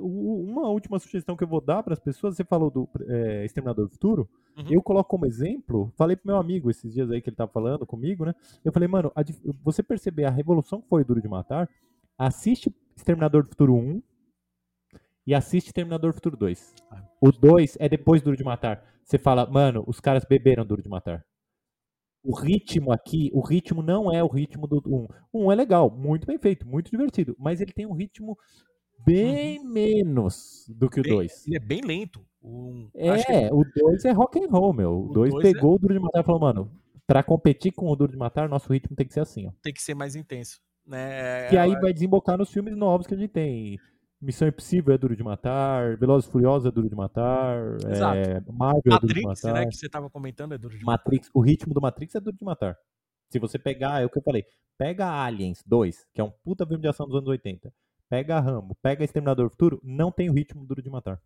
Speaker 2: o, uma última sugestão que eu vou dar para as pessoas, você falou do é, Exterminador do Futuro, uhum. eu coloco como exemplo, falei pro meu amigo esses dias aí que ele tava falando comigo, né? Eu falei, mano, a, você perceber a revolução que foi o Duro de Matar, assiste Exterminador do Futuro 1 e assiste Exterminador do Futuro 2. Ah. O 2 é depois do Duro de Matar. Você fala, mano, os caras beberam Duro de Matar o ritmo aqui, o ritmo não é o ritmo do 1. Um. um é legal, muito bem feito, muito divertido, mas ele tem um ritmo bem uhum. menos do que o 2.
Speaker 1: Ele é bem lento. Um,
Speaker 2: é, o 2 é rock and roll, meu. O 2 pegou é... o Duro de Matar e falou, mano, pra competir com o Duro de Matar, nosso ritmo tem que ser assim, ó.
Speaker 1: Tem que ser mais intenso. Né?
Speaker 2: E aí vai desembocar nos filmes novos que a gente tem. Missão Impossível é duro de matar, Velozes e Furiosos é duro de matar, Exato. É, Marvel Matrix, é duro de né, matar.
Speaker 1: né, que você estava comentando é duro de
Speaker 2: Matrix, matar. O ritmo do Matrix é duro de matar. Se você pegar, é o que eu falei, pega Aliens 2, que é um puta filme de ação dos anos 80, pega Rambo, pega Exterminador Futuro, não tem o ritmo duro de matar.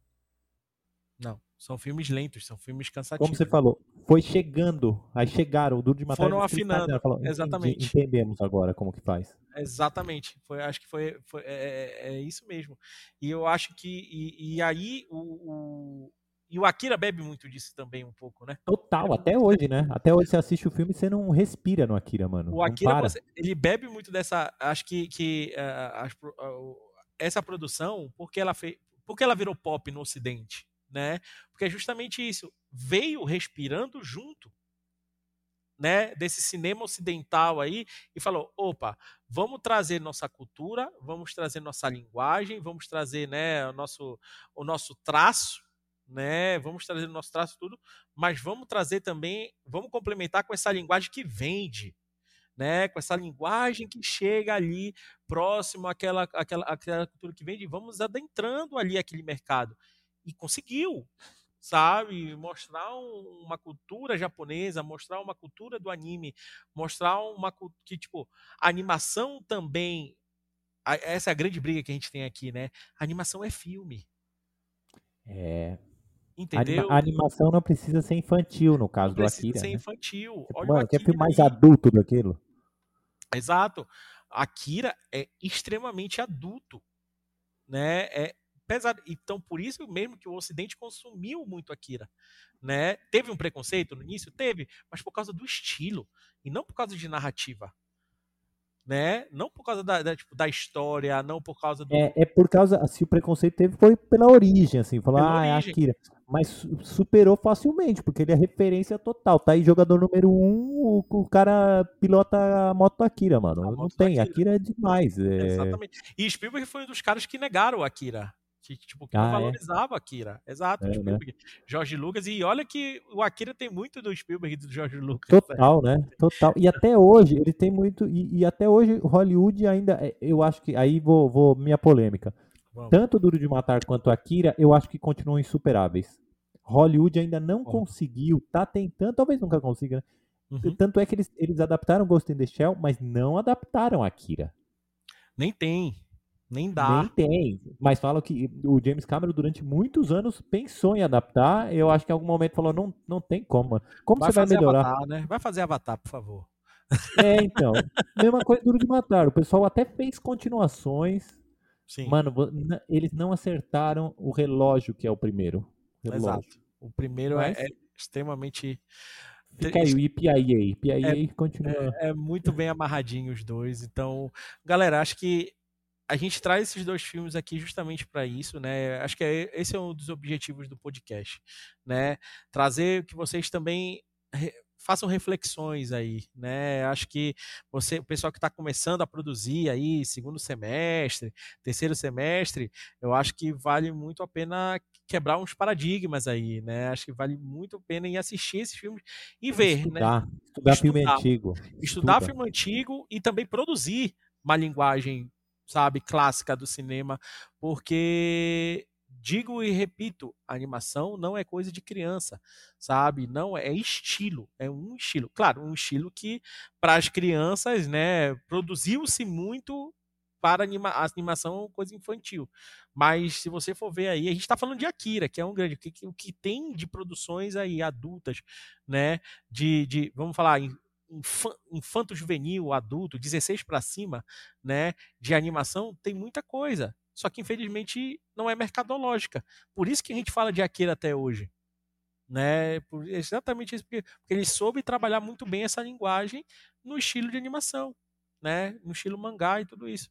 Speaker 1: Não, são filmes lentos, são filmes cansativos.
Speaker 2: Como você falou, foi chegando, aí chegaram, o Duro de Matar.
Speaker 1: Foram afinando, falou, exatamente.
Speaker 2: Entendemos agora como que faz.
Speaker 1: Exatamente, foi, acho que foi, foi é, é, é isso mesmo. E eu acho que, e, e aí o, o, e o Akira bebe muito disso também um pouco, né?
Speaker 2: Total, até hoje, né? Até hoje você assiste o filme e você não respira no Akira, mano.
Speaker 1: O Akira, você, ele bebe muito dessa, acho que, que uh, uh, essa produção, porque ela fez, porque ela virou pop no Ocidente né? Porque é justamente isso, veio respirando junto, né, desse cinema ocidental aí e falou: "Opa, vamos trazer nossa cultura, vamos trazer nossa linguagem, vamos trazer, né, o nosso o nosso traço, né? Vamos trazer o nosso traço tudo, mas vamos trazer também, vamos complementar com essa linguagem que vende, né, com essa linguagem que chega ali próximo àquela, àquela, àquela cultura que vende, vamos adentrando ali aquele mercado e conseguiu, sabe? Mostrar uma cultura japonesa, mostrar uma cultura do anime, mostrar uma que tipo a animação também. Essa é a grande briga que a gente tem aqui, né? A animação é filme.
Speaker 2: É. Entendeu? A animação não precisa ser infantil, no caso do Akira. Precisa
Speaker 1: ser né? infantil.
Speaker 2: Tipo, Olha Mano, quer filme mais adulto daquilo?
Speaker 1: Exato. Akira é extremamente adulto, né? É pesado. Então, por isso mesmo que o Ocidente consumiu muito Akira. Né? Teve um preconceito no início? Teve, mas por causa do estilo e não por causa de narrativa. Né? Não por causa da, da, tipo, da história, não por causa do.
Speaker 2: É, é por causa. Se o preconceito teve, foi pela origem, assim, falar, ah, é origem. é Akira. Mas superou facilmente, porque ele é referência total. Tá aí jogador número um, o, o cara pilota a moto Akira, mano. A não tem, Akira. Akira é demais. É...
Speaker 1: Exatamente. E Spielberg foi um dos caras que negaram Akira que, tipo, que ah, é? valorizava é? Akira. Exato, é, né? Jorge Lucas. E olha que o Akira tem muito do Spielberg e do Jorge Lucas.
Speaker 2: Total, né? Total. E até hoje, ele tem muito. E, e, até hoje, Hollywood ainda. É, eu acho que. Aí vou, vou minha polêmica. Vamos. Tanto Duro de Matar quanto Akira, eu acho que continuam insuperáveis. Hollywood ainda não conseguiu, tá tentando, talvez nunca consiga, né? Uhum. Tanto é que eles, eles adaptaram Ghost in the Shell, mas não adaptaram Akira.
Speaker 1: Nem tem. Nem dá.
Speaker 2: Nem tem. Mas falam que o James Cameron, durante muitos anos, pensou em adaptar. Eu acho que em algum momento falou: não, não tem como. Como vai você vai melhorar?
Speaker 1: Avatar, né? Vai fazer Avatar, por favor.
Speaker 2: É, então. mesma coisa Duro de Matar. O pessoal até fez continuações. Sim. Mano, eles não acertaram o relógio, que é o primeiro. Relógio. Exato.
Speaker 1: O primeiro é, Mas... é, é extremamente
Speaker 2: Fica aí o IPIA, IPIA é, continua.
Speaker 1: É, é muito bem amarradinho os dois. Então, galera, acho que a gente traz esses dois filmes aqui justamente para isso, né? Acho que é, esse é um dos objetivos do podcast, né? Trazer que vocês também façam reflexões aí, né? Acho que você, o pessoal que está começando a produzir aí, segundo semestre, terceiro semestre, eu acho que vale muito a pena quebrar uns paradigmas aí, né? Acho que vale muito a pena ir assistir esses filmes e ver,
Speaker 2: estudar,
Speaker 1: né?
Speaker 2: Estudar, estudar filme antigo.
Speaker 1: Estudar Estuda. filme antigo e também produzir uma linguagem sabe, clássica do cinema, porque digo e repito, animação não é coisa de criança, sabe? Não é, é estilo, é um estilo. Claro, um estilo que para as crianças, né, produziu-se muito para anima a animação coisa infantil. Mas se você for ver aí, a gente está falando de Akira, que é um grande. O que, que tem de produções aí adultas, né? De, de vamos falar, infanto juvenil, adulto, 16 para cima, né, de animação, tem muita coisa. Só que infelizmente não é mercadológica. Por isso que a gente fala de Akira até hoje. Né? Por, exatamente isso, porque, porque ele soube trabalhar muito bem essa linguagem no estilo de animação, né? No estilo mangá e tudo isso.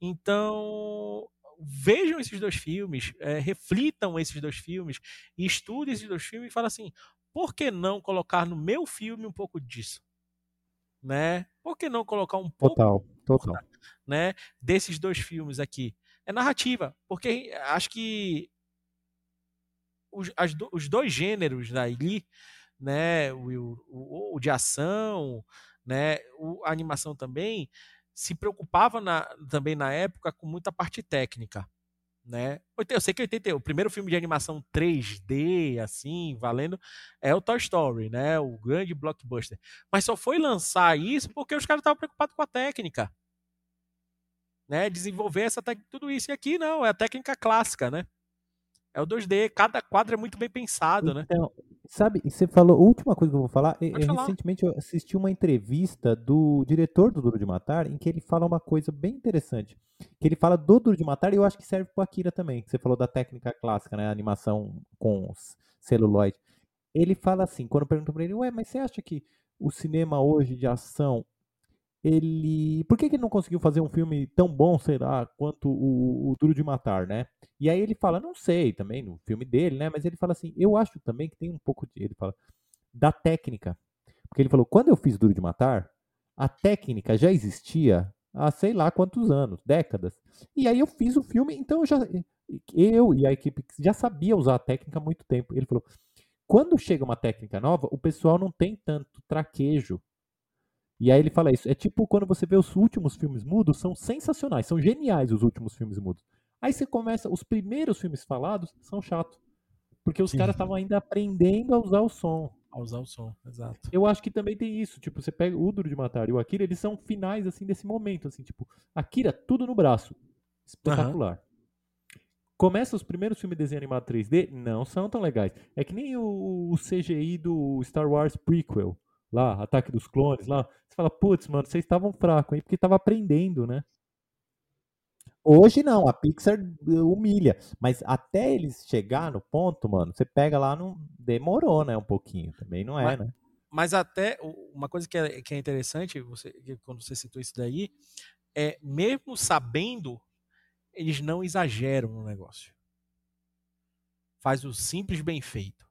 Speaker 1: Então, vejam esses dois filmes, é, reflitam esses dois filmes, estudem esses dois filmes e falem assim: por que não colocar no meu filme um pouco disso? Né? Por que não colocar um pouco
Speaker 2: total, total.
Speaker 1: né, desses dois filmes aqui? É narrativa, porque acho que os, as, os dois gêneros ali, né, o, o, o de ação, né, o, a animação também, se preocupava na, também na época com muita parte técnica né? Eu sei que 80, o primeiro filme de animação 3D, assim, valendo, é o Toy Story, né? O grande blockbuster. Mas só foi lançar isso porque os caras estavam preocupados com a técnica. Né? Desenvolver essa técnica, tudo isso. E aqui não, é a técnica clássica, né? É o 2D, cada quadro é muito bem pensado, né?
Speaker 2: então, né? Sabe, você falou, última coisa que eu vou falar, é, falar. recentemente eu assisti uma entrevista do diretor do Duro de Matar, em que ele fala uma coisa bem interessante. Que ele fala do Duro de Matar e eu acho que serve pro Akira também. Que você falou da técnica clássica, né? Animação com celuloide. Ele fala assim, quando perguntam pra ele, ué, mas você acha que o cinema hoje de ação ele. Por que, que ele não conseguiu fazer um filme tão bom, sei lá, quanto o, o, Duro de Matar, né? E aí ele fala, não sei também, no filme dele, né? Mas ele fala assim, eu acho também que tem um pouco de. Ele fala, da técnica. Porque ele falou, quando eu fiz Duro de Matar, a técnica já existia há sei lá quantos anos, décadas. E aí eu fiz o filme, então eu já. Eu e a equipe já sabia usar a técnica há muito tempo. Ele falou, quando chega uma técnica nova, o pessoal não tem tanto traquejo e aí ele fala isso. É tipo quando você vê os últimos filmes mudos, são sensacionais, são geniais os últimos filmes mudos. Aí você começa, os primeiros filmes falados são chatos. Porque os Sim. caras estavam ainda aprendendo a usar o som.
Speaker 1: A usar o som, exato.
Speaker 2: Eu acho que também tem isso. Tipo, você pega o Duro de Matar e o Akira, eles são finais, assim, desse momento. Assim, tipo, Akira, tudo no braço. Espetacular. Uhum. Começa os primeiros filmes de desenho animado 3D, não são tão legais. É que nem o, o CGI do Star Wars Prequel lá, Ataque dos Clones lá, você fala, putz, mano, vocês estavam fracos aí, porque tava aprendendo, né? Hoje não, a Pixar humilha, mas até eles chegar no ponto, mano, você pega lá, não demorou, né, um pouquinho, também não é,
Speaker 1: mas,
Speaker 2: né?
Speaker 1: Mas até, uma coisa que é, que é interessante, você, quando você citou isso daí, é, mesmo sabendo, eles não exageram no negócio. Faz o simples bem feito.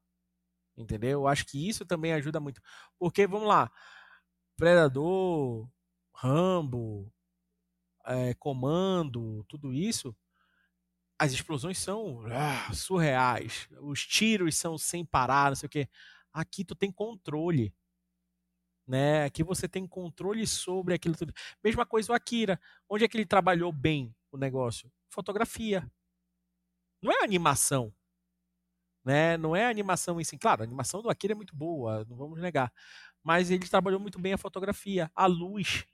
Speaker 1: Entendeu? Eu acho que isso também ajuda muito. Porque, vamos lá, Predador, Rambo, é, Comando, tudo isso, as explosões são ah, surreais. Os tiros são sem parar, não sei o quê. Aqui tu tem controle. Né? Aqui você tem controle sobre aquilo tudo. Mesma coisa o Akira. Onde é que ele trabalhou bem o negócio? Fotografia. Não é animação né? Não é a animação em si. Claro, a animação do Akira é muito boa, não vamos negar. Mas ele trabalhou muito bem a fotografia, a luz,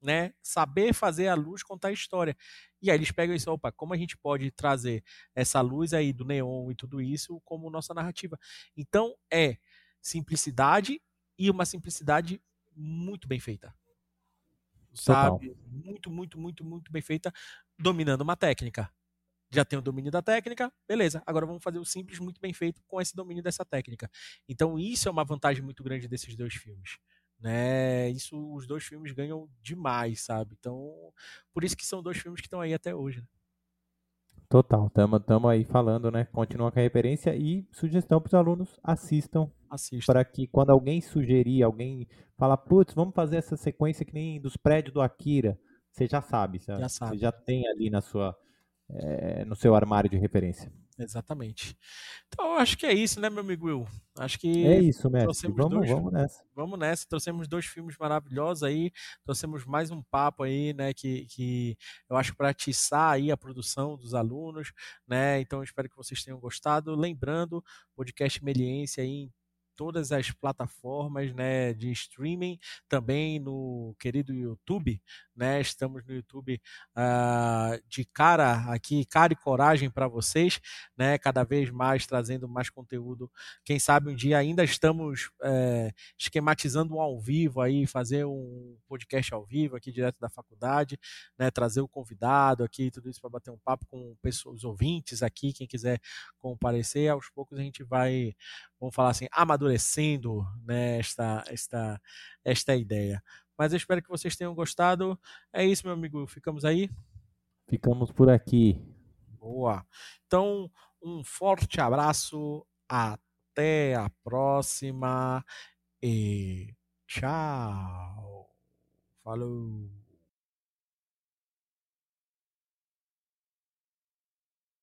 Speaker 1: né? Saber fazer a luz contar a história. E aí eles pegam isso, opa, como a gente pode trazer essa luz aí do neon e tudo isso como nossa narrativa? Então é simplicidade e uma simplicidade muito bem feita. Sabe? Total. Muito, muito, muito, muito bem feita, dominando uma técnica já tem o domínio da técnica, beleza. Agora vamos fazer o simples muito bem feito com esse domínio dessa técnica. Então isso é uma vantagem muito grande desses dois filmes. Né? Isso os dois filmes ganham demais, sabe? Então, por isso que são dois filmes que estão aí até hoje. Né?
Speaker 2: Total, estamos aí falando, né? Continua com a referência e sugestão para os alunos assistam.
Speaker 1: Assistam.
Speaker 2: Para que quando alguém sugerir, alguém falar, putz, vamos fazer essa sequência que nem dos prédios do Akira, você já sabe,
Speaker 1: já sabe.
Speaker 2: Você já tem ali na sua, é, no seu armário de referência.
Speaker 1: Exatamente. Então, acho que é isso, né, meu amigo Will? Acho que.
Speaker 2: É isso, mestre. Vamos, dois, vamos nessa.
Speaker 1: Vamos nessa. Trouxemos dois filmes maravilhosos aí. Trouxemos mais um papo aí, né, que, que eu acho para atiçar aí a produção dos alunos, né? Então, espero que vocês tenham gostado. Lembrando, podcast Meliense aí em todas as plataformas né, de streaming, também no querido YouTube. Né? Estamos no YouTube uh, de cara aqui, cara e coragem para vocês, né? cada vez mais trazendo mais conteúdo. Quem sabe um dia ainda estamos é, esquematizando um ao vivo aí, fazer um podcast ao vivo aqui direto da faculdade, né? trazer o convidado aqui, tudo isso para bater um papo com pessoas, os ouvintes aqui, quem quiser comparecer. Aos poucos a gente vai, vamos falar assim, amadurecendo né, esta, esta, esta ideia. Mas eu espero que vocês tenham gostado. É isso, meu amigo. Ficamos aí?
Speaker 2: Ficamos por aqui.
Speaker 1: Boa. Então, um forte abraço. Até a próxima. E tchau. Falou.